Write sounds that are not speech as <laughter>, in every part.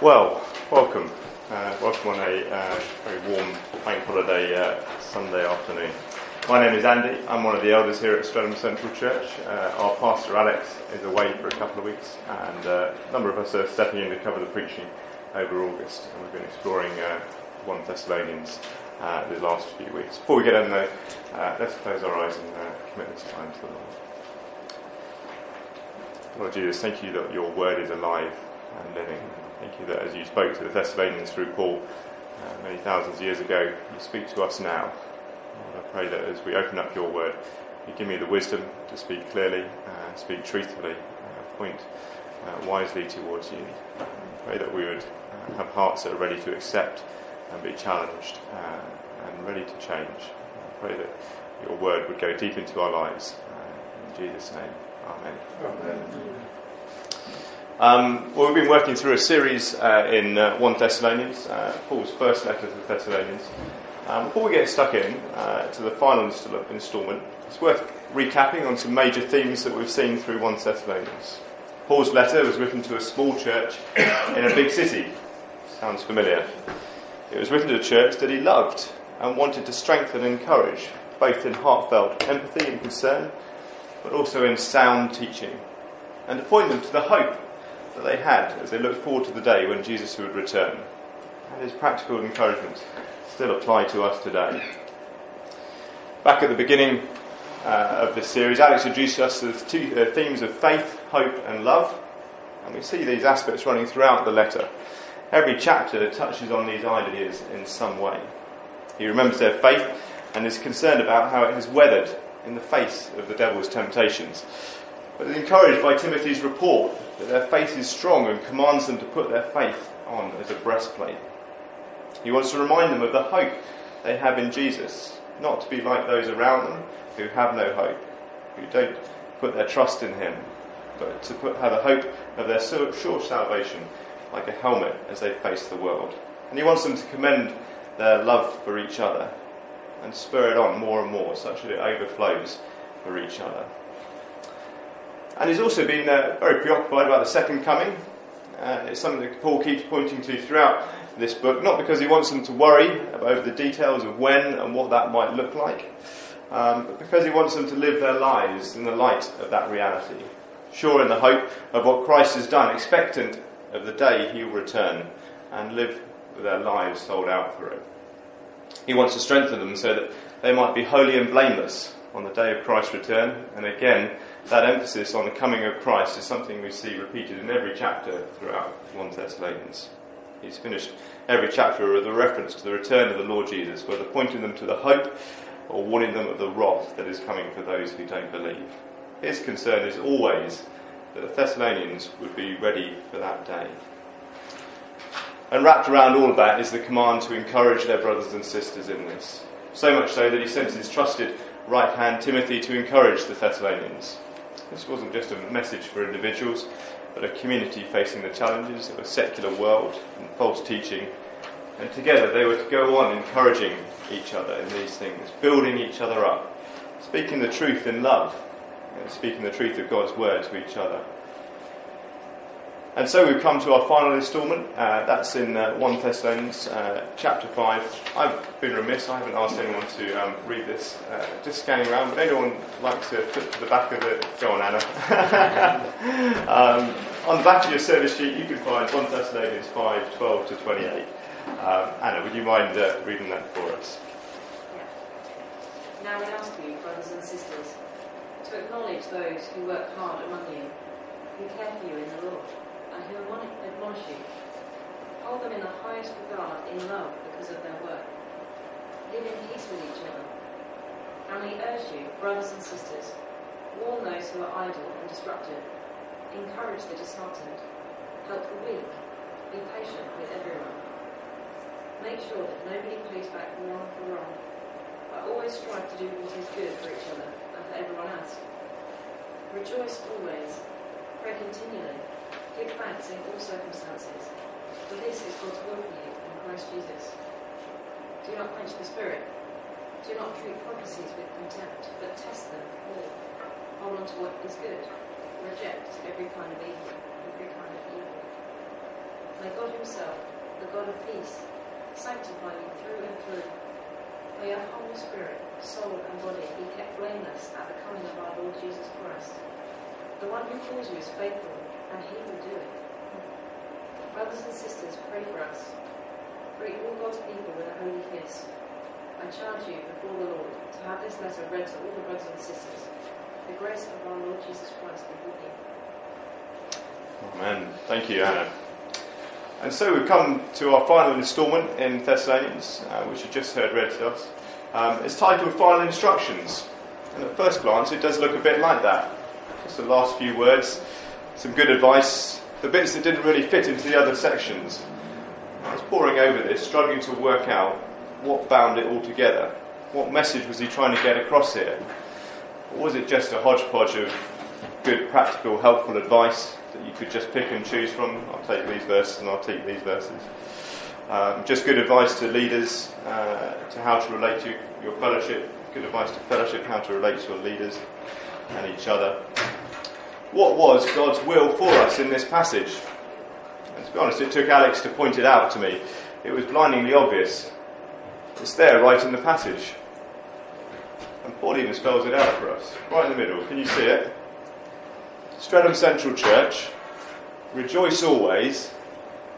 Well, welcome. Uh, welcome on a uh, very warm bank holiday uh, Sunday afternoon. My name is Andy. I'm one of the elders here at Streatham Central Church. Uh, our pastor Alex is away for a couple of weeks, and uh, a number of us are stepping in to cover the preaching over August. And we've been exploring uh, 1 Thessalonians the last few weeks. Before we get in, though, let's close our eyes and commit this time to the Lord. Lord Jesus, thank you that your word is alive and living. Thank you that as you spoke to the Thessalonians through Paul uh, many thousands of years ago, you speak to us now. Lord, I pray that as we open up your word, you give me the wisdom to speak clearly, uh, speak truthfully, uh, point uh, wisely towards you. I pray that we would uh, have hearts that are ready to accept and be challenged uh, and ready to change. I pray that your word would go deep into our lives. in Jesus' name, amen. amen. Um, well, we've been working through a series uh, in uh, 1 Thessalonians, uh, Paul's first letter to the Thessalonians. Um, before we get stuck in uh, to the final instalment, it's worth recapping on some major themes that we've seen through 1 Thessalonians. Paul's letter was written to a small church in a big city. Sounds familiar. It was written to a church that he loved and wanted to strengthen and encourage, both in heartfelt empathy and concern, but also in sound teaching, and to point them to the hope that they had as they looked forward to the day when Jesus would return. And his practical encouragements still apply to us today. Back at the beginning uh, of this series, Alex introduced us to the two uh, themes of faith, hope, and love. And we see these aspects running throughout the letter. Every chapter touches on these ideas in some way. He remembers their faith and is concerned about how it has weathered in the face of the devil's temptations but encouraged by Timothy's report that their faith is strong and commands them to put their faith on as a breastplate. He wants to remind them of the hope they have in Jesus, not to be like those around them who have no hope, who don't put their trust in Him, but to put, have a hope of their sure salvation like a helmet as they face the world. And he wants them to commend their love for each other and spur it on more and more such that it overflows for each other. And he's also been uh, very preoccupied about the second coming. Uh, it's something that Paul keeps pointing to throughout this book, not because he wants them to worry about the details of when and what that might look like, um, but because he wants them to live their lives in the light of that reality, sure in the hope of what Christ has done, expectant of the day he will return and live their lives sold out for it. He wants to strengthen them so that they might be holy and blameless on the day of Christ's return, and again, that emphasis on the coming of Christ is something we see repeated in every chapter throughout 1 Thessalonians. He's finished every chapter with a reference to the return of the Lord Jesus, whether pointing them to the hope or warning them of the wrath that is coming for those who don't believe. His concern is always that the Thessalonians would be ready for that day. And wrapped around all of that is the command to encourage their brothers and sisters in this. So much so that he sends his trusted right hand Timothy to encourage the Thessalonians. This wasn't just a message for individuals, but a community facing the challenges of a secular world and false teaching. And together they were to go on encouraging each other in these things, building each other up, speaking the truth in love, and speaking the truth of God's word to each other. And so we've come to our final instalment. Uh, that's in uh, 1 Thessalonians uh, chapter 5. I've been remiss, I haven't asked anyone to um, read this. Uh, just scanning around. Would anyone like to flip to the back of it? Go on, Anna. <laughs> um, on the back of your service sheet, you can find 1 Thessalonians 5 12 to 28. Um, Anna, would you mind uh, reading that for us? Yeah. Now we ask you, brothers and sisters, to acknowledge those who work hard among you, who care for you in the Lord and who admonish you. Hold them in the highest regard in love because of their work. Live in peace with each other. And we urge you, brothers and sisters, warn those who are idle and disruptive, encourage the disheartened, help the weak, be patient with everyone. Make sure that nobody pays back wrong for wrong, but always strive to do what is good for each other and for everyone else. Rejoice always, pray continually, Give thanks in all circumstances, for this is God's will for you in Christ Jesus. Do not quench the Spirit. Do not treat prophecies with contempt, but test them all. Hold on to what is good. Reject every kind of evil, every kind of evil. May God Himself, the God of peace, sanctify you through and through. May your whole spirit, soul, and body be kept blameless at the coming of our Lord Jesus Christ. The one who calls you is faithful, and He will do it. Brothers and sisters, pray for us. Greet all God's people with a holy kiss. I charge you before the Lord to have this letter read to all the brothers and sisters. The grace of our Lord Jesus Christ be with you. Amen. Thank you, Anna. And so we've come to our final instalment in Thessalonians, uh, which you just heard read to us. Um, it's titled Final Instructions. And at first glance, it does look a bit like that. Just the last few words, some good advice, the bits that didn't really fit into the other sections. I was poring over this, struggling to work out what bound it all together. What message was he trying to get across here? Or was it just a hodgepodge of good, practical, helpful advice that you could just pick and choose from. I'll take these verses and I'll take these verses. Um, just good advice to leaders uh, to how to relate to your fellowship, good advice to fellowship, how to relate to your leaders and each other. What was God's will for us in this passage? And to be honest, it took Alex to point it out to me. It was blindingly obvious. It's there right in the passage. And Paul even spells it out for us, right in the middle. Can you see it? Streatham Central Church, rejoice always,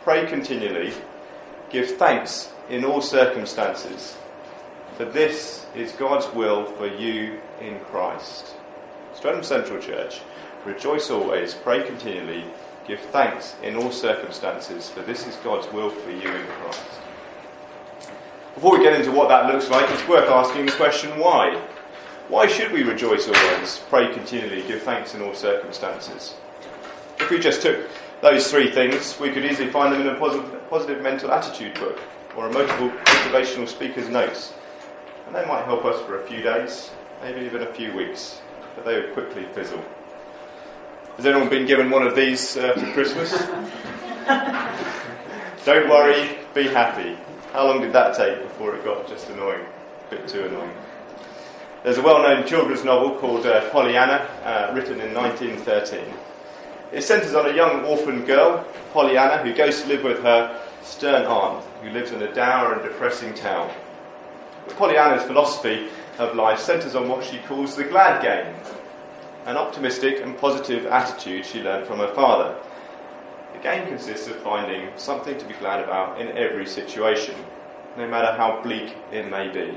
pray continually, give thanks in all circumstances, for this is God's will for you in Christ. Streatham Central Church, rejoice always, pray continually, give thanks in all circumstances, for this is God's will for you in Christ. Before we get into what that looks like, it's worth asking the question why? Why should we rejoice always, pray continually, give thanks in all circumstances? If we just took those three things, we could easily find them in a positive, positive mental attitude book or a motivational speaker's notes. And they might help us for a few days, maybe even a few weeks, but they would quickly fizzle. Has anyone been given one of these uh, for Christmas? Don't worry, be happy. How long did that take before it got just annoying? A bit too annoying. There's a well known children's novel called uh, Pollyanna, uh, written in 1913. It centres on a young orphan girl, Pollyanna, who goes to live with her stern aunt, who lives in a dour and depressing town. Pollyanna's philosophy of life centres on what she calls the glad game, an optimistic and positive attitude she learned from her father. The game consists of finding something to be glad about in every situation, no matter how bleak it may be.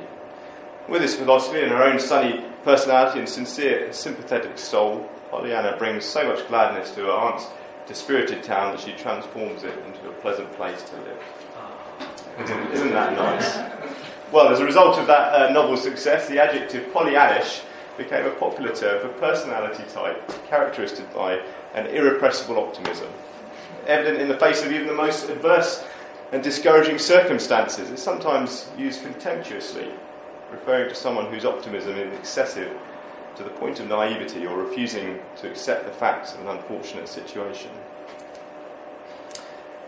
With this philosophy and her own sunny personality and sincere, sympathetic soul, Pollyanna brings so much gladness to her aunt's dispirited town that she transforms it into a pleasant place to live. Isn't, that nice? Well, as a result of that uh, novel's success, the adjective Pollyannish became a popular term for personality type characterised by an irrepressible optimism, evident in the face of even the most adverse and discouraging circumstances. It's sometimes used contemptuously referring to someone whose optimism is excessive to the point of naivety or refusing to accept the facts of an unfortunate situation.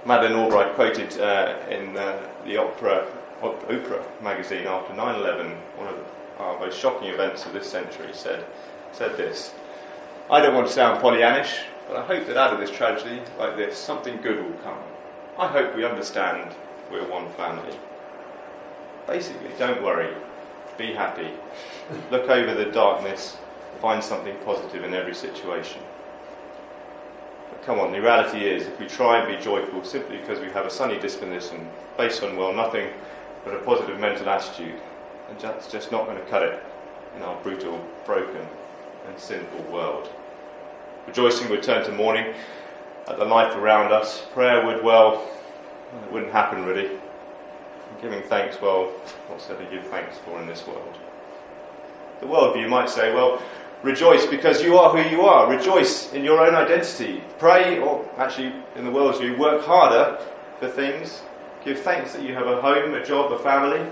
Madeleine Albright quoted uh, in uh, the opera, Oprah magazine after 9 11, one of the uh, most shocking events of this century, said, said this I don't want to sound Pollyannish, but I hope that out of this tragedy like this, something good will come. I hope we understand we're one family. Basically, don't worry, be happy. Look over the darkness. Find something positive in every situation. But come on, the reality is, if we try and be joyful simply because we have a sunny disposition based on, well, nothing but a positive mental attitude, then that's just not going to cut it in our brutal, broken, and sinful world. Rejoicing would turn to mourning at the life around us. Prayer would, well, it wouldn't happen really giving thanks, well, what's there to give thanks for in this world? The worldview might say, well, rejoice because you are who you are. Rejoice in your own identity. Pray, or actually, in the world's view, work harder for things. Give thanks that you have a home, a job, a family.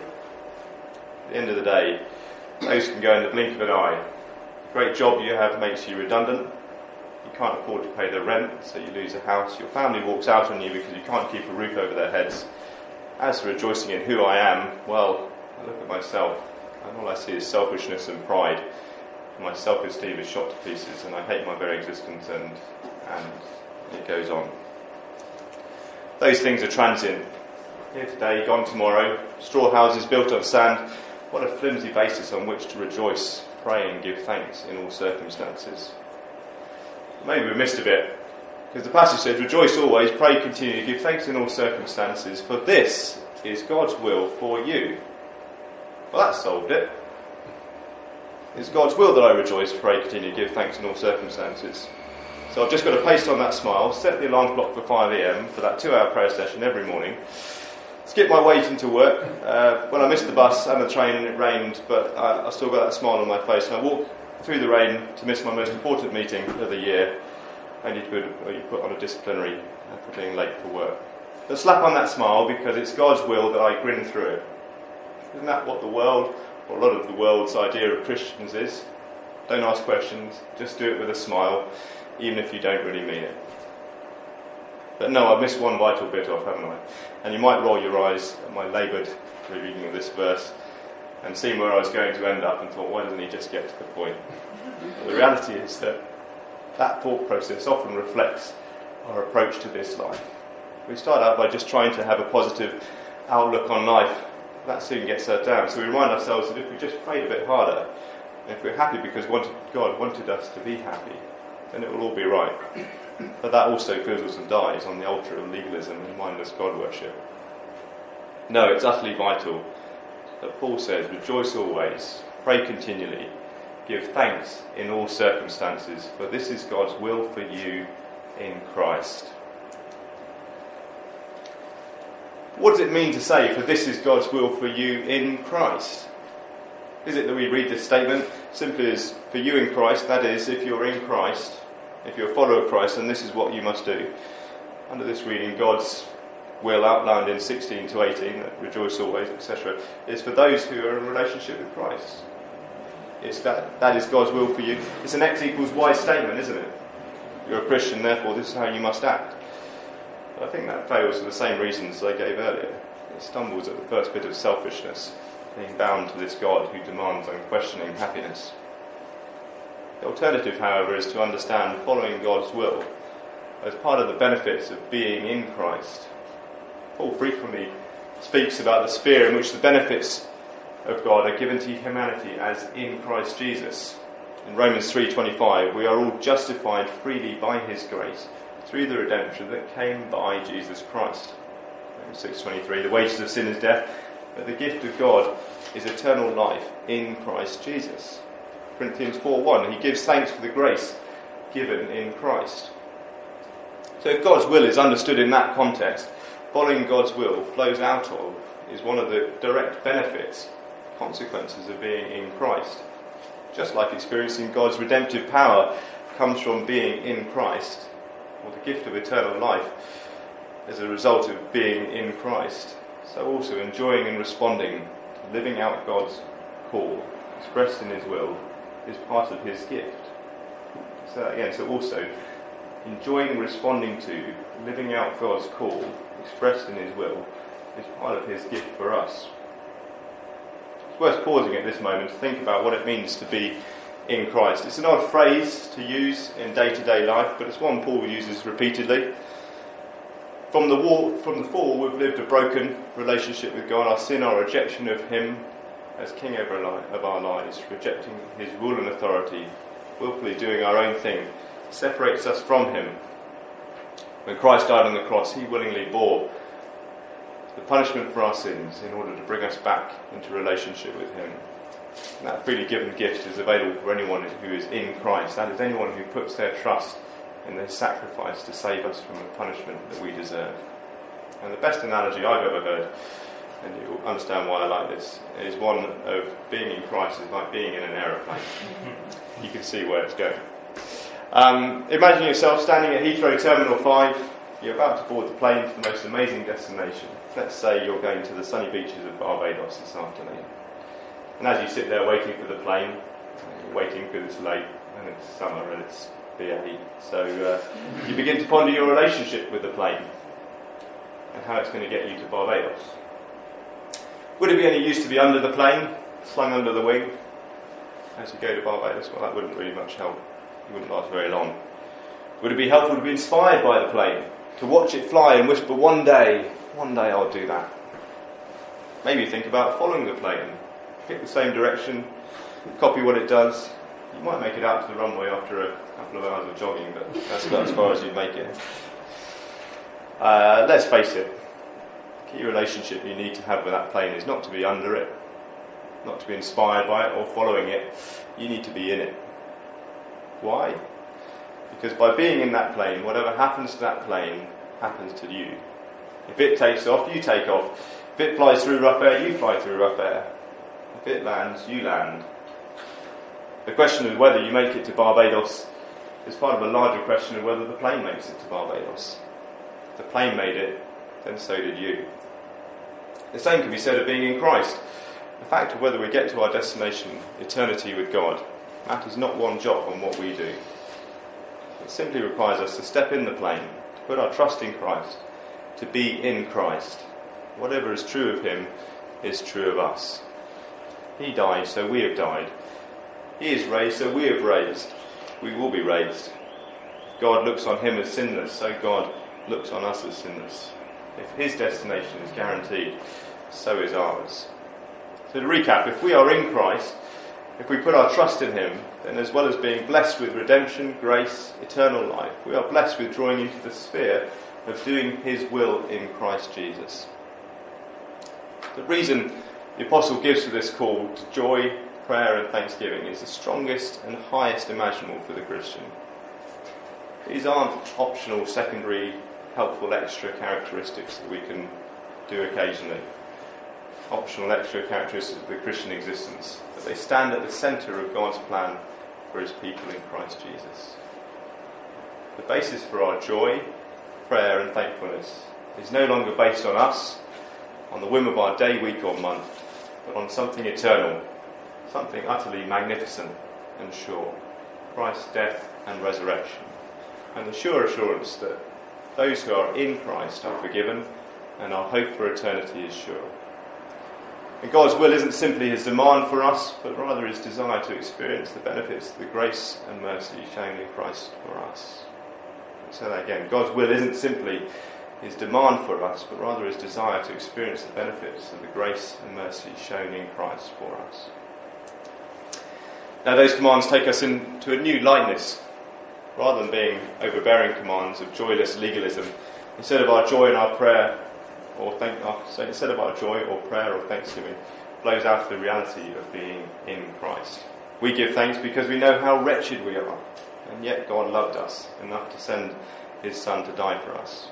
At the end of the day, those can go in the blink of an eye. The great job you have makes you redundant. You can't afford to pay the rent, so you lose a house. Your family walks out on you because you can't keep a roof over their heads. As for rejoicing in who I am, well, I look at myself, and all I see is selfishness and pride. My self esteem is shot to pieces, and I hate my very existence, and, and it goes on. Those things are transient. Here today, gone tomorrow, straw houses built on sand. What a flimsy basis on which to rejoice, pray, and give thanks in all circumstances. Maybe we missed a bit, because the passage says, Rejoice always, pray continue, give thanks in all circumstances, for this is God's will for you. Well, that solved it. It's God's will that I rejoice, pray, continue, give thanks in all circumstances. So I've just got to paste on that smile, set the alarm clock for 5am for that two hour prayer session every morning, skip my way into work. Uh, when I missed the bus and the train and it rained, but I, I still got that smile on my face, and I walked through the rain to miss my most important meeting of the year, and you put, you put on a disciplinary uh, for being late for work. But slap on that smile because it's God's will that I grin through it. Isn't that what the world, or a lot of the world's idea of Christians is? Don't ask questions, just do it with a smile even if you don't really mean it. But no, I've missed one vital bit off, haven't I? And you might roll your eyes at my laboured reading of this verse and seeing where I was going to end up and thought, why doesn't he just get to the point? But the reality is that that thought process often reflects our approach to this life. We start out by just trying to have a positive outlook on life. That soon gets us down. So we remind ourselves that if we just prayed a bit harder, if we're happy because God wanted us to be happy, then it will all be right. But that also fizzles and dies on the altar of legalism and mindless God worship. No, it's utterly vital that Paul says, Rejoice always, pray continually, give thanks in all circumstances, for this is God's will for you in Christ. What does it mean to say, for this is God's will for you in Christ? Is it that we read this statement simply as for you in Christ, that is, if you're in Christ, if you're a follower of Christ, then this is what you must do. Under this reading, God's will outlined in 16 to 18, that rejoice always, etc., is for those who are in relationship with Christ. It's that, that is God's will for you. It's an X equals Y statement, isn't it? You're a Christian, therefore this is how you must act. But I think that fails for the same reasons I gave earlier. It stumbles at the first bit of selfishness, being bound to this God who demands unquestioning happiness. The alternative, however, is to understand following God's will as part of the benefits of being in Christ. Paul frequently speaks about the sphere in which the benefits of God are given to humanity as in Christ Jesus. In Romans 3:25, we are all justified freely by his grace through the redemption that came by Jesus Christ. Romans 6:23, the wages of sin is death, but the gift of God is eternal life in Christ Jesus. Corinthians 4:1. He gives thanks for the grace given in Christ. So if God's will is understood in that context, following God's will flows out of is one of the direct benefits, consequences of being in Christ. Just like experiencing God's redemptive power comes from being in Christ, or the gift of eternal life as a result of being in Christ, so also enjoying and responding, living out God's call, expressed in His will, is part of his gift. So again, so also enjoying responding to, living out God's call, expressed in his will, is part of his gift for us. It's worth pausing at this moment to think about what it means to be in Christ. It's an odd phrase to use in day to day life, but it's one Paul uses repeatedly. From the, war, from the fall, we've lived a broken relationship with God. Our sin, our rejection of Him, as king over of our lives, rejecting his rule and authority, willfully doing our own thing, separates us from him. When Christ died on the cross, he willingly bore the punishment for our sins in order to bring us back into relationship with him. And that freely given gift is available for anyone who is in Christ. That is anyone who puts their trust in their sacrifice to save us from the punishment that we deserve. And the best analogy I've ever heard and you'll understand why I like this, is one of being in Christ is like being in an aeroplane. you can see where it's going. Um, imagine yourself standing at Heathrow Terminal 5, you're about to board the plane to the most amazing destination. Let's say you're going to the sunny beaches of Barbados this afternoon. And as you sit there waiting for the plane, you're waiting because it's late and it's summer and it's BA. So uh, you begin to ponder your relationship with the plane and how it's going to get you to Barbados. Would it be any use to be under the plane, slung under the wing, as you go to Barbados? Well, that wouldn't really much help. You wouldn't last very long. Would it be helpful to be inspired by the plane, to watch it fly and whisper, one day, one day I'll do that. Maybe think about following the plane. Pick the same direction, copy what it does. You might make it out to the runway after a couple of hours of jogging, but that's about as far as you'd make it. Uh, let's face it, the relationship you need to have with that plane is not to be under it, not to be inspired by it or following it. You need to be in it. Why? Because by being in that plane, whatever happens to that plane happens to you. If it takes off, you take off. If it flies through rough air, you fly through rough air. If it lands, you land. The question of whether you make it to Barbados is part of a larger question of whether the plane makes it to Barbados. If the plane made it, then so did you. The same can be said of being in Christ. The fact of whether we get to our destination, eternity with God, matters not one jot on what we do. It simply requires us to step in the plane, to put our trust in Christ, to be in Christ. Whatever is true of Him is true of us. He died, so we have died. He is raised, so we have raised. We will be raised. God looks on Him as sinless, so God looks on us as sinless. If His destination is guaranteed, so is ours. So to recap, if we are in Christ, if we put our trust in Him, then as well as being blessed with redemption, grace, eternal life, we are blessed with drawing into the sphere of doing His will in Christ Jesus. The reason the Apostle gives for this call to joy, prayer, and thanksgiving is the strongest and highest imaginable for the Christian. These aren't optional, secondary, helpful extra characteristics that we can do occasionally. Optional extra characteristics of the Christian existence, but they stand at the centre of God's plan for His people in Christ Jesus. The basis for our joy, prayer, and thankfulness is no longer based on us, on the whim of our day, week, or month, but on something eternal, something utterly magnificent and sure Christ's death and resurrection, and the sure assurance that those who are in Christ are forgiven and our hope for eternity is sure. And God's will isn't simply his demand for us, but rather his desire to experience the benefits the grace and mercy shown in Christ for us. I'll say that again. God's will isn't simply his demand for us, but rather his desire to experience the benefits of the grace and mercy shown in Christ for us. Now, those commands take us into a new lightness. Rather than being overbearing commands of joyless legalism, instead of our joy and our prayer or thank, uh, so instead of our joy or prayer or thanksgiving, flows out of the reality of being in Christ. We give thanks because we know how wretched we are, and yet God loved us enough to send His Son to die for us.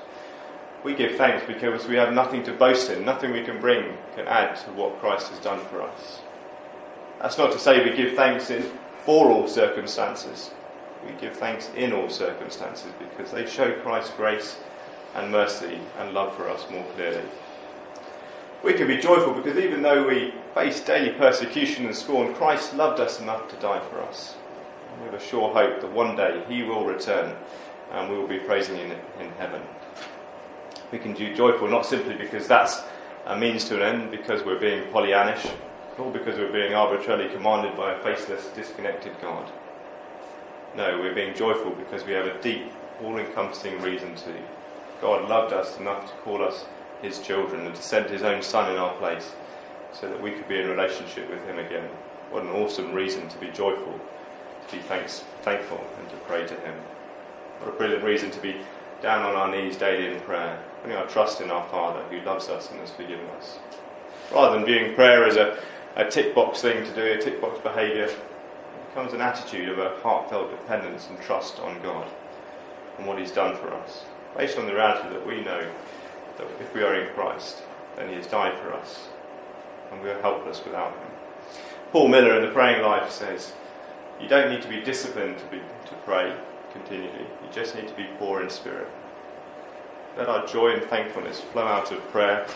We give thanks because we have nothing to boast in, nothing we can bring can add to what Christ has done for us. That's not to say we give thanks in for all circumstances. We give thanks in all circumstances because they show Christ's grace and mercy and love for us more clearly. We can be joyful because even though we face daily persecution and scorn, Christ loved us enough to die for us. We have a sure hope that one day He will return and we will be praising Him in heaven. We can be joyful not simply because that's a means to an end, because we're being Pollyannish, or because we're being arbitrarily commanded by a faceless, disconnected God. No, we're being joyful because we have a deep, all encompassing reason to. God loved us enough to call us his children and to send his own son in our place so that we could be in relationship with him again. What an awesome reason to be joyful, to be thanks, thankful, and to pray to him. What a brilliant reason to be down on our knees daily in prayer, putting our trust in our Father who loves us and has forgiven us. Rather than viewing prayer as a, a tick box thing to do, a tick box behaviour, it becomes an attitude of a heartfelt dependence and trust on God and what He's done for us based on the reality that we know that if we are in Christ, then He has died for us, and we are helpless without Him. Paul Miller in the Praying Life says, "You don't need to be disciplined to be to pray continually. You just need to be poor in spirit. Let our joy and thankfulness flow out of prayer,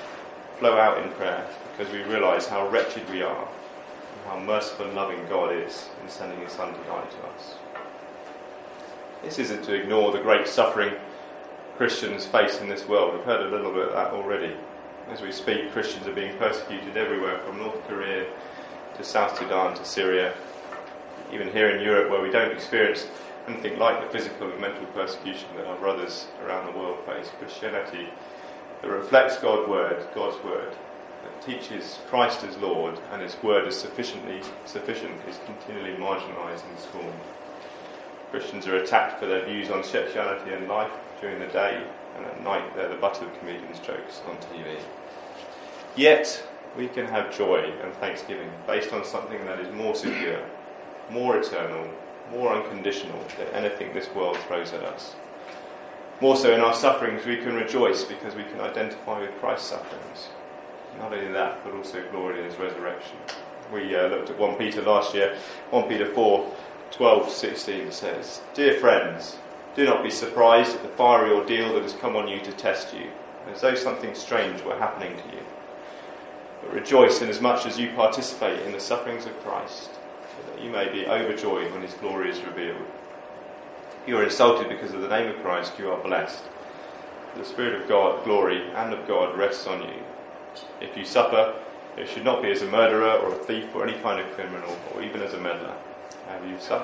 flow out in prayer, because we realise how wretched we are." How merciful and loving God is in sending His Son to die to us. This isn't to ignore the great suffering Christians face in this world. We've heard a little bit of that already. As we speak, Christians are being persecuted everywhere from North Korea to South Sudan to Syria. Even here in Europe, where we don't experience anything like the physical and mental persecution that our brothers around the world face. Christianity that reflects God's word, God's word, teaches Christ as Lord and His word is sufficiently sufficient, is continually marginalised and scorned. Christians are attacked for their views on sexuality and life during the day, and at night they're the butt of comedians' jokes on TV. Yet, we can have joy and thanksgiving based on something that is more secure, more eternal, more unconditional than anything this world throws at us. More so in our sufferings, we can rejoice because we can identify with Christ's sufferings. Not only that, but also glory in his resurrection. We uh, looked at 1 Peter last year. 1 Peter 4 12 16 says, Dear friends, do not be surprised at the fiery ordeal that has come on you to test you, as though something strange were happening to you. But rejoice inasmuch as you participate in the sufferings of Christ, so that you may be overjoyed when his glory is revealed. If you are insulted because of the name of Christ, you are blessed. The Spirit of God, glory, and of God rests on you. If you suffer, it should not be as a murderer or a thief or any kind of criminal or even as a meddler.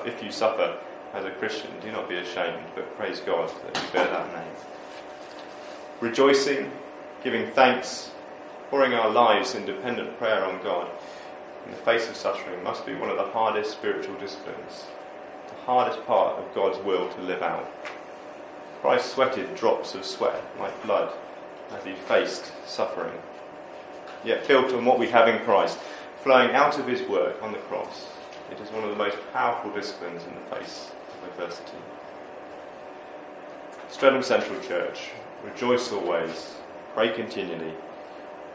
If you suffer as a Christian, do not be ashamed, but praise God that you bear that name. Rejoicing, giving thanks, pouring our lives in dependent prayer on God in the face of suffering must be one of the hardest spiritual disciplines, the hardest part of God's will to live out. Christ sweated drops of sweat like blood as he faced suffering. Yet, built on what we have in Christ, flowing out of his work on the cross, it is one of the most powerful disciplines in the face of adversity. Streatham Central Church, rejoice always, pray continually,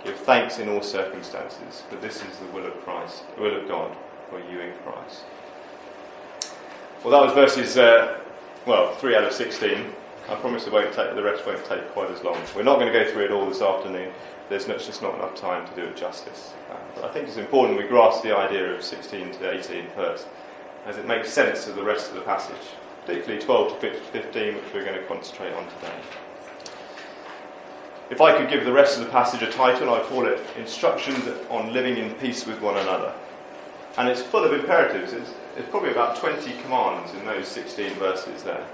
give thanks in all circumstances, for this is the will of Christ, the will of God for you in Christ. Well, that was verses, uh, well, 3 out of 16. I promise it won't take, the rest won't take quite as long. We're not going to go through it all this afternoon. There's just not enough time to do it justice. Uh, but I think it's important we grasp the idea of 16 to 18 first, as it makes sense of the rest of the passage, particularly 12 to 15, which we're going to concentrate on today. If I could give the rest of the passage a title, I'd call it Instructions on Living in Peace with One Another. And it's full of imperatives. It's, it's probably about 20 commands in those 16 verses there.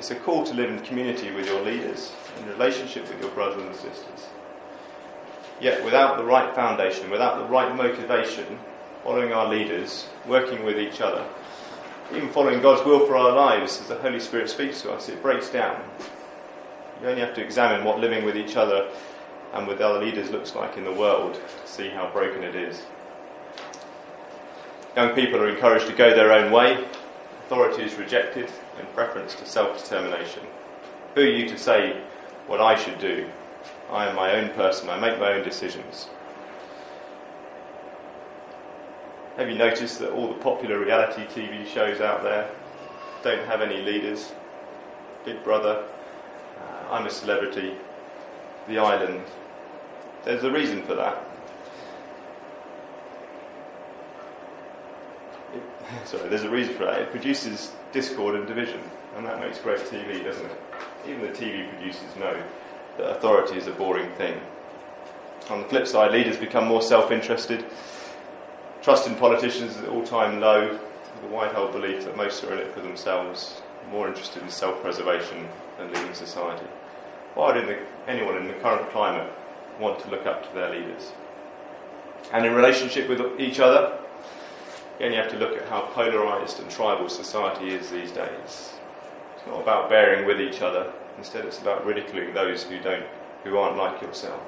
It's a call to live in community with your leaders, in relationship with your brothers and sisters. Yet, without the right foundation, without the right motivation, following our leaders, working with each other, even following God's will for our lives as the Holy Spirit speaks to us, it breaks down. You only have to examine what living with each other and with other leaders looks like in the world to see how broken it is. Young people are encouraged to go their own way, authority is rejected in preference to self determination. Who are you to say what I should do? I am my own person, I make my own decisions. Have you noticed that all the popular reality TV shows out there don't have any leaders? Big Brother, uh, I'm a Celebrity, The Island. There's a reason for that. <laughs> sorry, there's a reason for that. It produces discord and division, and that makes great TV, doesn't it? Even the TV producers know that authority is a boring thing. On the flip side, leaders become more self interested. Trust in politicians is at all time low, the wide held belief that most are in it for themselves, more interested in self preservation than leading society. Why would anyone in the current climate want to look up to their leaders? And in relationship with each other, You have to look at how polarised and tribal society is these days. It's not about bearing with each other. Instead, it's about ridiculing those who don't, who aren't like yourself.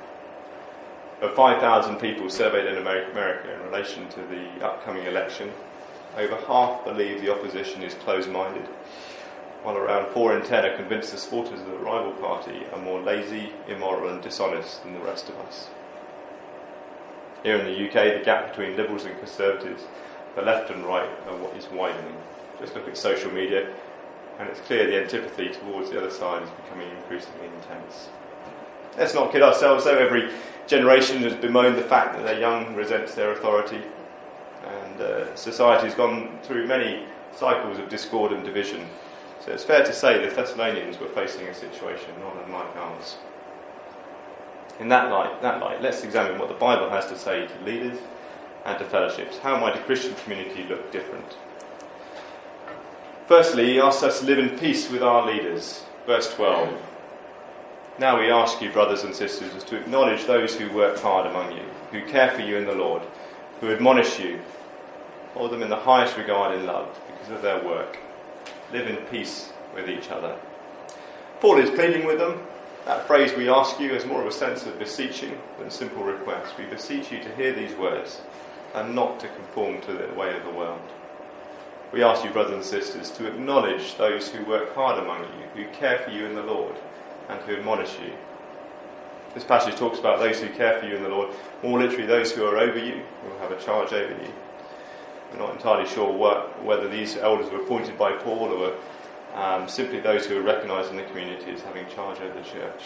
Of 5,000 people surveyed in America in relation to the upcoming election, over half believe the opposition is closed-minded, while around 4 in 10 are convinced the supporters of the rival party are more lazy, immoral and dishonest than the rest of us. Here in the UK, the gap between Liberals and Conservatives the left and right are what is widening. Just look at social media, and it's clear the antipathy towards the other side is becoming increasingly intense. Let's not kid ourselves, though. Every generation has bemoaned the fact that their young resents their authority, and uh, society has gone through many cycles of discord and division. So it's fair to say the Thessalonians were facing a situation not unlike ours. In that light, that light, let's examine what the Bible has to say to leaders and to fellowships. How might a Christian community look different? Firstly, he asks us to live in peace with our leaders. Verse 12. Now we ask you, brothers and sisters, to acknowledge those who work hard among you, who care for you in the Lord, who admonish you, hold them in the highest regard in love because of their work. Live in peace with each other. Paul is pleading with them. That phrase we ask you is more of a sense of beseeching than simple request. We beseech you to hear these words and not to conform to the way of the world. We ask you, brothers and sisters, to acknowledge those who work hard among you, who care for you in the Lord, and who admonish you. This passage talks about those who care for you in the Lord, more literally, those who are over you, who have a charge over you. We're not entirely sure what, whether these elders were appointed by Paul or were um, simply those who are recognised in the community as having charge over the church.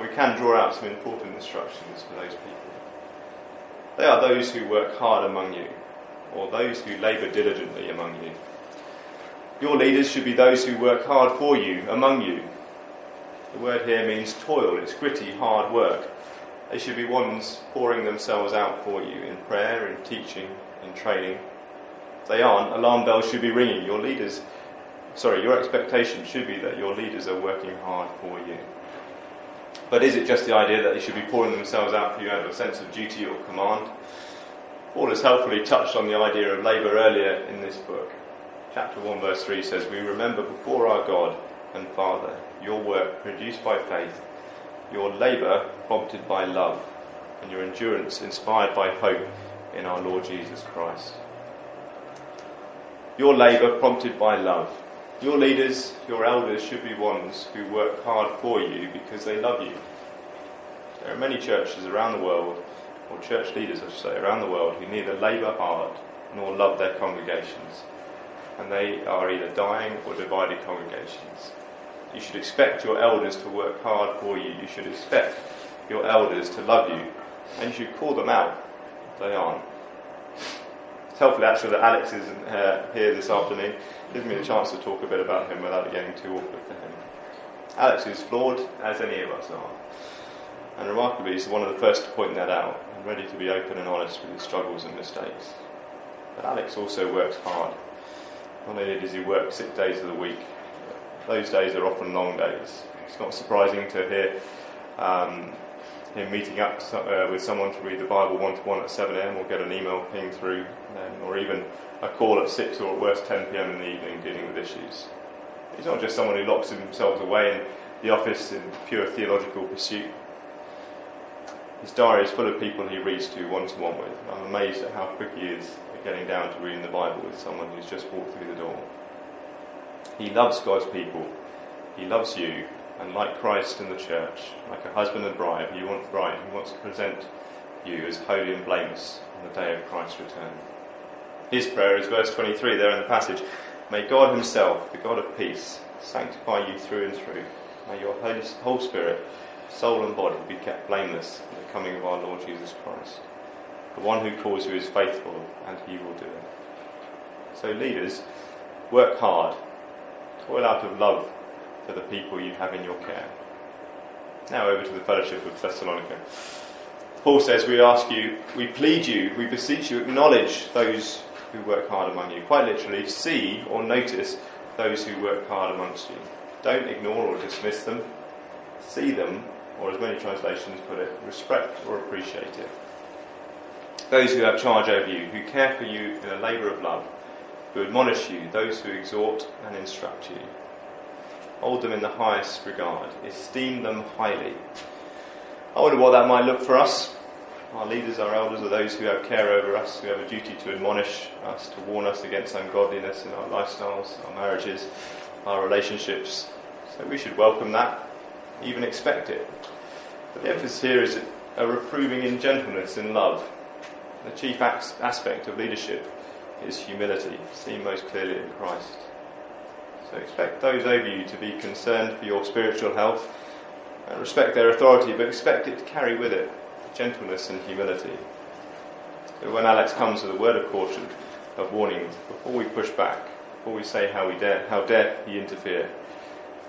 we can draw out some important instructions for those people. They are those who work hard among you, or those who labour diligently among you. Your leaders should be those who work hard for you, among you. The word here means toil, it's gritty, hard work. They should be ones pouring themselves out for you in prayer, in teaching, in training. If they aren't, alarm bells should be ringing. Your leaders, sorry, your expectation should be that your leaders are working hard for you. But is it just the idea that they should be pouring themselves out for you out of a sense of duty or command? Paul has helpfully touched on the idea of labour earlier in this book. Chapter 1, verse 3 says, We remember before our God and Father your work produced by faith, your labour prompted by love, and your endurance inspired by hope in our Lord Jesus Christ. Your labour prompted by love. Your leaders, your elders, should be ones who work hard for you because they love you. There are many churches around the world, or church leaders, I should say, around the world, who neither labour hard nor love their congregations. And they are either dying or divided congregations. You should expect your elders to work hard for you. You should expect your elders to love you. And you should call them out if they aren't. It's helpful actually that Alex isn't uh, here this afternoon. Gives me a chance to talk a bit about him without it getting too awkward for him. Alex is flawed, as any of us are. And remarkably, he's one of the first to point that out and ready to be open and honest with his struggles and mistakes. But Alex also works hard. Not only does he work six days of the week, those days are often long days. It's not surprising to hear um, him meeting up uh, with someone to read the Bible one to one at 7am or get an email ping through, then, or even a call at 6 or at worst 10pm in the evening dealing with issues. He's not just someone who locks himself away in the office in pure theological pursuit. His diary is full of people he reads to one to one with. I'm amazed at how quick he is at getting down to reading the Bible with someone who's just walked through the door. He loves God's people. He loves you, and like Christ in the church, like a husband and bride, he wants, bride, he wants to present you as holy and blameless on the day of Christ's return. His prayer is verse 23 there in the passage. May God Himself, the God of peace, sanctify you through and through. May your whole spirit, soul and body be kept blameless at the coming of our Lord Jesus Christ. The one who calls you is faithful, and He will do it. So, leaders, work hard. Toil out of love for the people you have in your care. Now over to the fellowship of Thessalonica. Paul says, We ask you, we plead you, we beseech you, acknowledge those who work hard among you. Quite literally, see or notice those who work hard amongst you. Don't ignore or dismiss them. See them, or as many translations put it, respect or appreciate it. Those who have charge over you, who care for you in a labour of love, who admonish you, those who exhort and instruct you. Hold them in the highest regard, esteem them highly. I wonder what that might look for us. Our leaders, our elders, are those who have care over us, who have a duty to admonish us, to warn us against ungodliness in our lifestyles, our marriages, our relationships. So we should welcome that, even expect it. But the emphasis here is a reproving in gentleness, in love. The chief aspect of leadership is humility, seen most clearly in Christ. So expect those over you to be concerned for your spiritual health and respect their authority, but expect it to carry with it gentleness and humility. So when Alex comes with a word of caution, of warning, before we push back, before we say how we dare, how dare he interfere,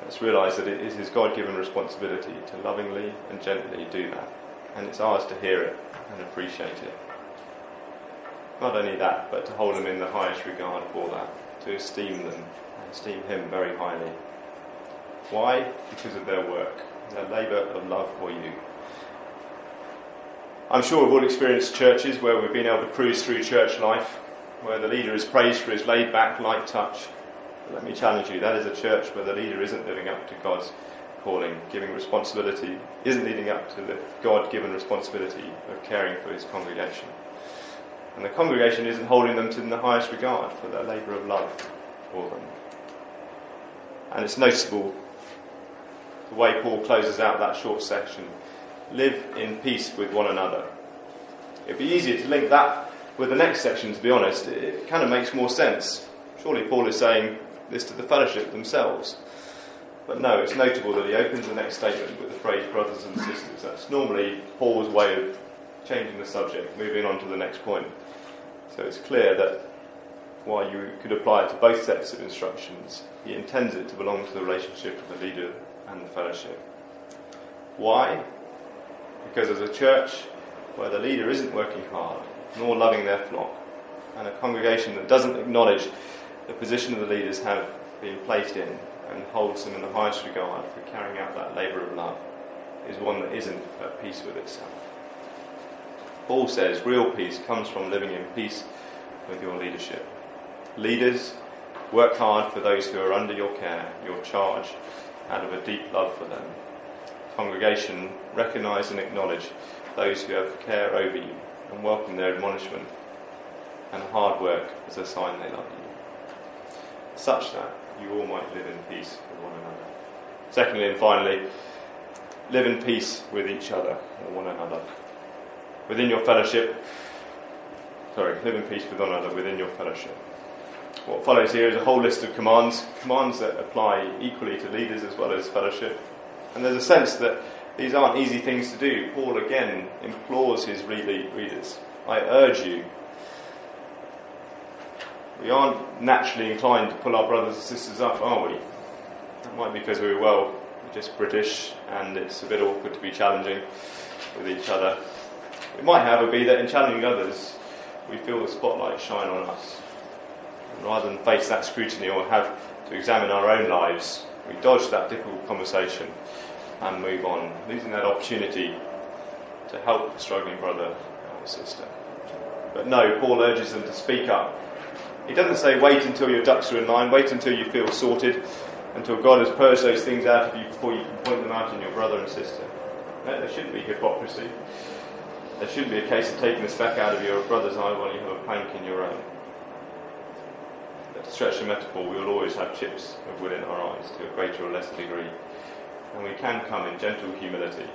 let's realise that it is his God-given responsibility to lovingly and gently do that, and it's ours to hear it and appreciate it. Not only that, but to hold him in the highest regard for that, to esteem them esteem him very highly. Why? Because of their work, their labour of love for you. I'm sure we've all experienced churches where we've been able to cruise through church life, where the leader is praised for his laid back, light touch. But let me challenge you that is a church where the leader isn't living up to God's calling, giving responsibility, isn't leading up to the God given responsibility of caring for his congregation. And the congregation isn't holding them to the highest regard for their labour of love for them. And it's noticeable the way Paul closes out that short section live in peace with one another. It'd be easier to link that with the next section, to be honest. It kind of makes more sense. Surely Paul is saying this to the fellowship themselves. But no, it's notable that he opens the next statement with the phrase brothers and sisters. That's normally Paul's way of changing the subject, moving on to the next point. So it's clear that while you could apply it to both sets of instructions, he intends it to belong to the relationship of the leader and the fellowship. Why? Because as a church where the leader isn't working hard, nor loving their flock, and a congregation that doesn't acknowledge the position of the leaders have been placed in and holds them in the highest regard for carrying out that labour of love, is one that isn't at peace with itself. Paul says real peace comes from living in peace with your leadership. Leaders, work hard for those who are under your care, your charge, out of a deep love for them. Congregation, recognise and acknowledge those who have care over you and welcome their admonishment and hard work as a sign they love you, such that you all might live in peace with one another. Secondly and finally, live in peace with each other or one another. Within your fellowship, sorry, live in peace with one another within your fellowship. What follows here is a whole list of commands, commands that apply equally to leaders as well as fellowship. And there's a sense that these aren't easy things to do. Paul again implores his readers I urge you. We aren't naturally inclined to pull our brothers and sisters up, are we? That might be because we're, well, we're just British and it's a bit awkward to be challenging with each other. It might, however, be that in challenging others, we feel the spotlight shine on us. Rather than face that scrutiny or have to examine our own lives, we dodge that difficult conversation and move on, losing that opportunity to help the struggling brother or sister. But no, Paul urges them to speak up. He doesn't say wait until your ducks are in line, wait until you feel sorted, until God has purged those things out of you before you can point them out in your brother and sister. No, there shouldn't be hypocrisy. There shouldn't be a case of taking the speck out of your brother's eye while you have a plank in your own. Stretch the metaphor, we will always have chips of wood in our eyes to a greater or lesser degree. And we can come in gentle humility,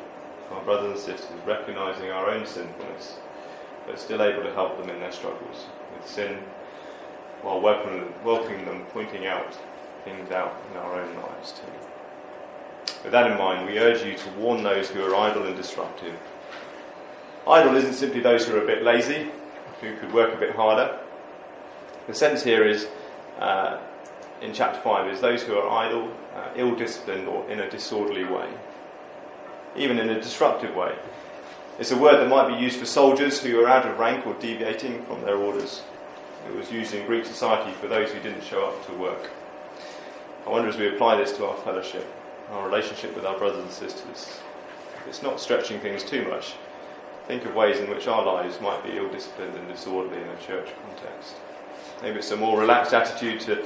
our brothers and sisters, recognizing our own sinfulness, but still able to help them in their struggles with sin, while welcoming them, pointing out things out in our own lives too. With that in mind, we urge you to warn those who are idle and disruptive. Idle isn't simply those who are a bit lazy, who could work a bit harder. The sense here is, uh, in chapter 5, is those who are idle, uh, ill disciplined, or in a disorderly way, even in a disruptive way. It's a word that might be used for soldiers who are out of rank or deviating from their orders. It was used in Greek society for those who didn't show up to work. I wonder as we apply this to our fellowship, our relationship with our brothers and sisters, if it's not stretching things too much. Think of ways in which our lives might be ill disciplined and disorderly in a church context. Maybe it's a more relaxed attitude to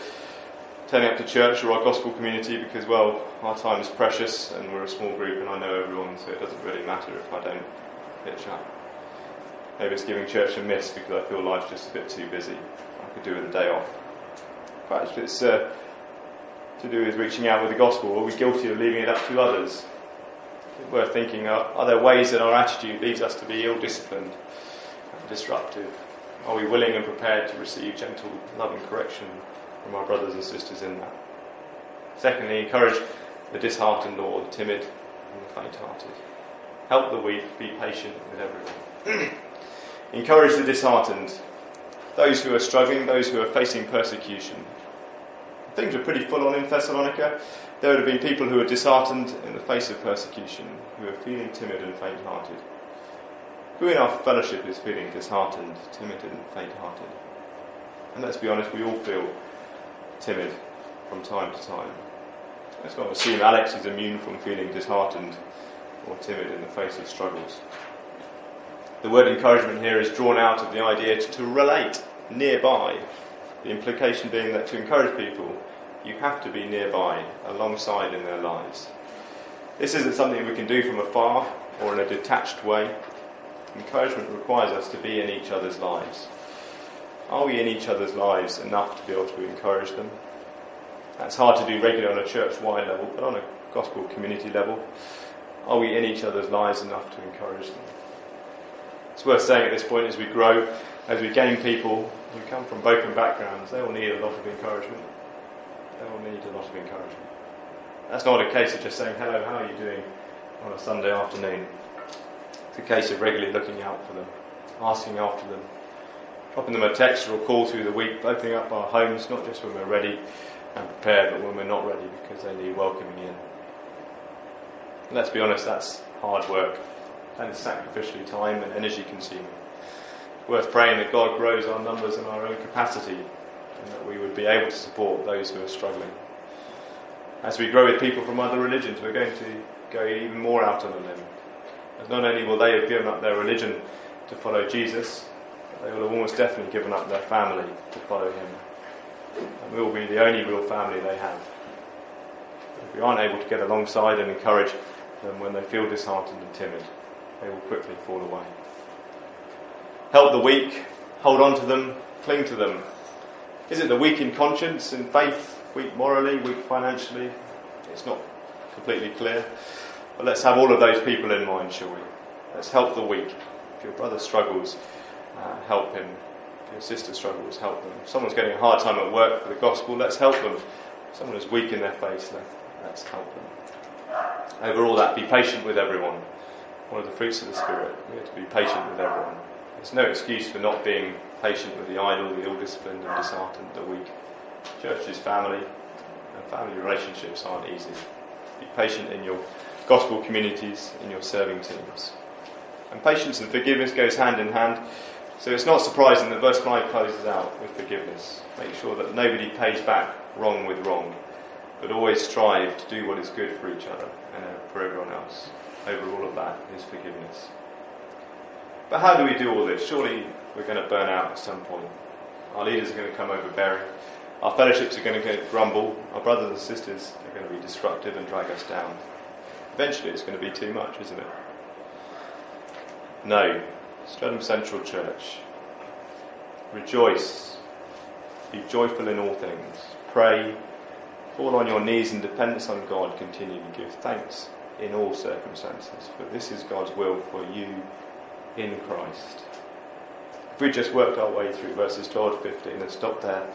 turning up to church or our gospel community because, well, our time is precious and we're a small group and I know everyone, so it doesn't really matter if I don't pitch up. Maybe it's giving church a miss because I feel life's just a bit too busy. I could do with a day off. Perhaps it's uh, to do with reaching out with the gospel. Are we guilty of leaving it up to others? Worth thinking are, are there ways that our attitude leads us to be ill disciplined and disruptive? Are we willing and prepared to receive gentle loving correction from our brothers and sisters in that? Secondly, encourage the disheartened or the timid and the faint hearted. Help the weak, be patient with everyone. <clears throat> encourage the disheartened, those who are struggling, those who are facing persecution. Things were pretty full on in Thessalonica. There would have been people who were disheartened in the face of persecution, who were feeling timid and faint hearted. Who in our fellowship is feeling disheartened, timid, and faint hearted? And let's be honest, we all feel timid from time to time. Let's not assume Alex is immune from feeling disheartened or timid in the face of struggles. The word encouragement here is drawn out of the idea to, to relate nearby. The implication being that to encourage people, you have to be nearby, alongside in their lives. This isn't something we can do from afar or in a detached way. Encouragement requires us to be in each other's lives. Are we in each other's lives enough to be able to encourage them? That's hard to do regularly on a church wide level, but on a gospel community level, are we in each other's lives enough to encourage them? It's worth saying at this point as we grow, as we gain people who come from broken backgrounds, they will need a lot of encouragement. They will need a lot of encouragement. That's not a case of just saying, hello, how are you doing on a Sunday afternoon? It's a case of regularly looking out for them, asking after them, dropping them a text or a call through the week, opening up our homes, not just when we're ready and prepared, but when we're not ready because they need welcoming in. Let's be honest, that's hard work and it's sacrificially time and energy consuming. Worth praying that God grows our numbers and our own capacity and that we would be able to support those who are struggling. As we grow with people from other religions, we're going to go even more out on a limb. Not only will they have given up their religion to follow Jesus, they will have almost definitely given up their family to follow him. And we will be the only real family they have. If we aren't able to get alongside and encourage them when they feel disheartened and timid, they will quickly fall away. Help the weak, hold on to them, cling to them. Is it the weak in conscience and faith weak morally, weak financially. It's not completely clear. But let's have all of those people in mind, shall we? Let's help the weak. If your brother struggles, uh, help him. If your sister struggles, help them. If someone's getting a hard time at work for the gospel, let's help them. If someone is weak in their faith, let's help them. Over all that, be patient with everyone. One of the fruits of the Spirit. We have to be patient with everyone. There's no excuse for not being patient with the idle, the ill disciplined, and disheartened, the weak. Church is family, and family relationships aren't easy. Be patient in your gospel communities, in your serving teams. And patience and forgiveness goes hand in hand. So it's not surprising that verse 5 closes out with forgiveness. Make sure that nobody pays back wrong with wrong, but always strive to do what is good for each other and for everyone else. Over all of that is forgiveness. But how do we do all this? Surely we're going to burn out at some point. Our leaders are going to come overbearing. Our fellowships are going to grumble. Our brothers and sisters are going to be destructive and drag us down. Eventually, it's going to be too much, isn't it? No. Streatham Central Church. Rejoice. Be joyful in all things. Pray. Fall on your knees in dependence on God. Continue to give thanks in all circumstances, for this is God's will for you in Christ. If we just worked our way through verses 12 to 15 and stopped there,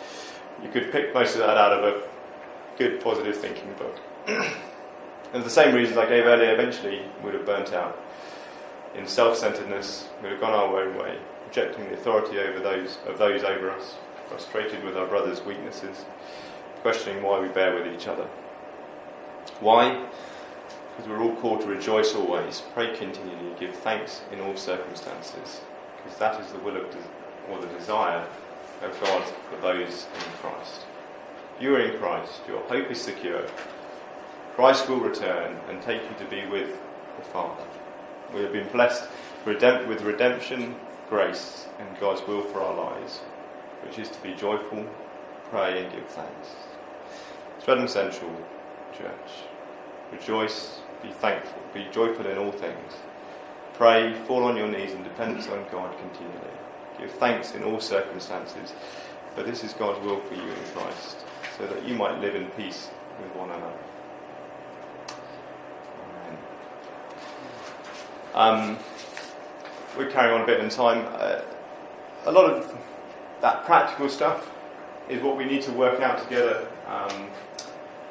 you could pick most of that out of a good positive thinking book. <clears throat> and for the same reasons I gave earlier, eventually we'd have burnt out. In self-centeredness, we would have gone our own way, rejecting the authority over those of those over us, frustrated with our brothers' weaknesses, questioning why we bear with each other. Why? Because we're all called to rejoice always, pray continually, give thanks in all circumstances, because that is the will of, de- or the desire of God for those in Christ. You are in Christ, your hope is secure. Christ will return and take you to be with the Father. We have been blessed with redemption, grace, and God's will for our lives, which is to be joyful, pray, and give thanks. Streatham Central Church. Rejoice, be thankful, be joyful in all things. Pray, fall on your knees in dependence on God continually. Give thanks in all circumstances, for this is God's will for you in Christ, so that you might live in peace with one another. Um, we're carrying on a bit in time. Uh, a lot of that practical stuff is what we need to work out together. Um,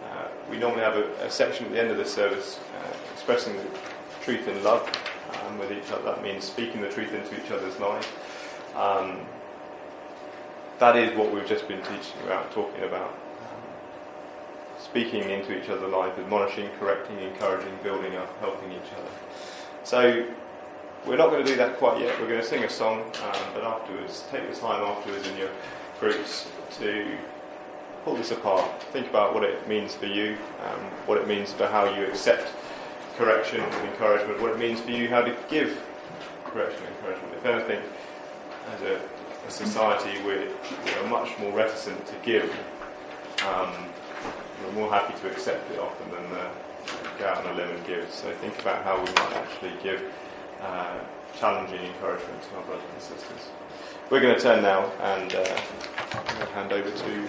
uh, we normally have a, a, section at the end of the service uh, expressing the truth in love um, with each other. That means speaking the truth into each other's lives. Um, that is what we've just been teaching about, talking about. Speaking into each other's life, admonishing, correcting, encouraging, building up, helping each other. So we're not going to do that quite yet. We're going to sing a song, um, but afterwards, take the time afterwards in your groups to pull this apart. Think about what it means for you, um, what it means for how you accept correction and encouragement, what it means for you how to give correction and encouragement. If anything, as a, a society, we're, we're much more reticent to give. Um, we're more happy to accept it often than uh, go out on a limb and give. So think about how we might actually give uh, challenging encouragement to our brothers and sisters. We're going to turn now and uh, hand over to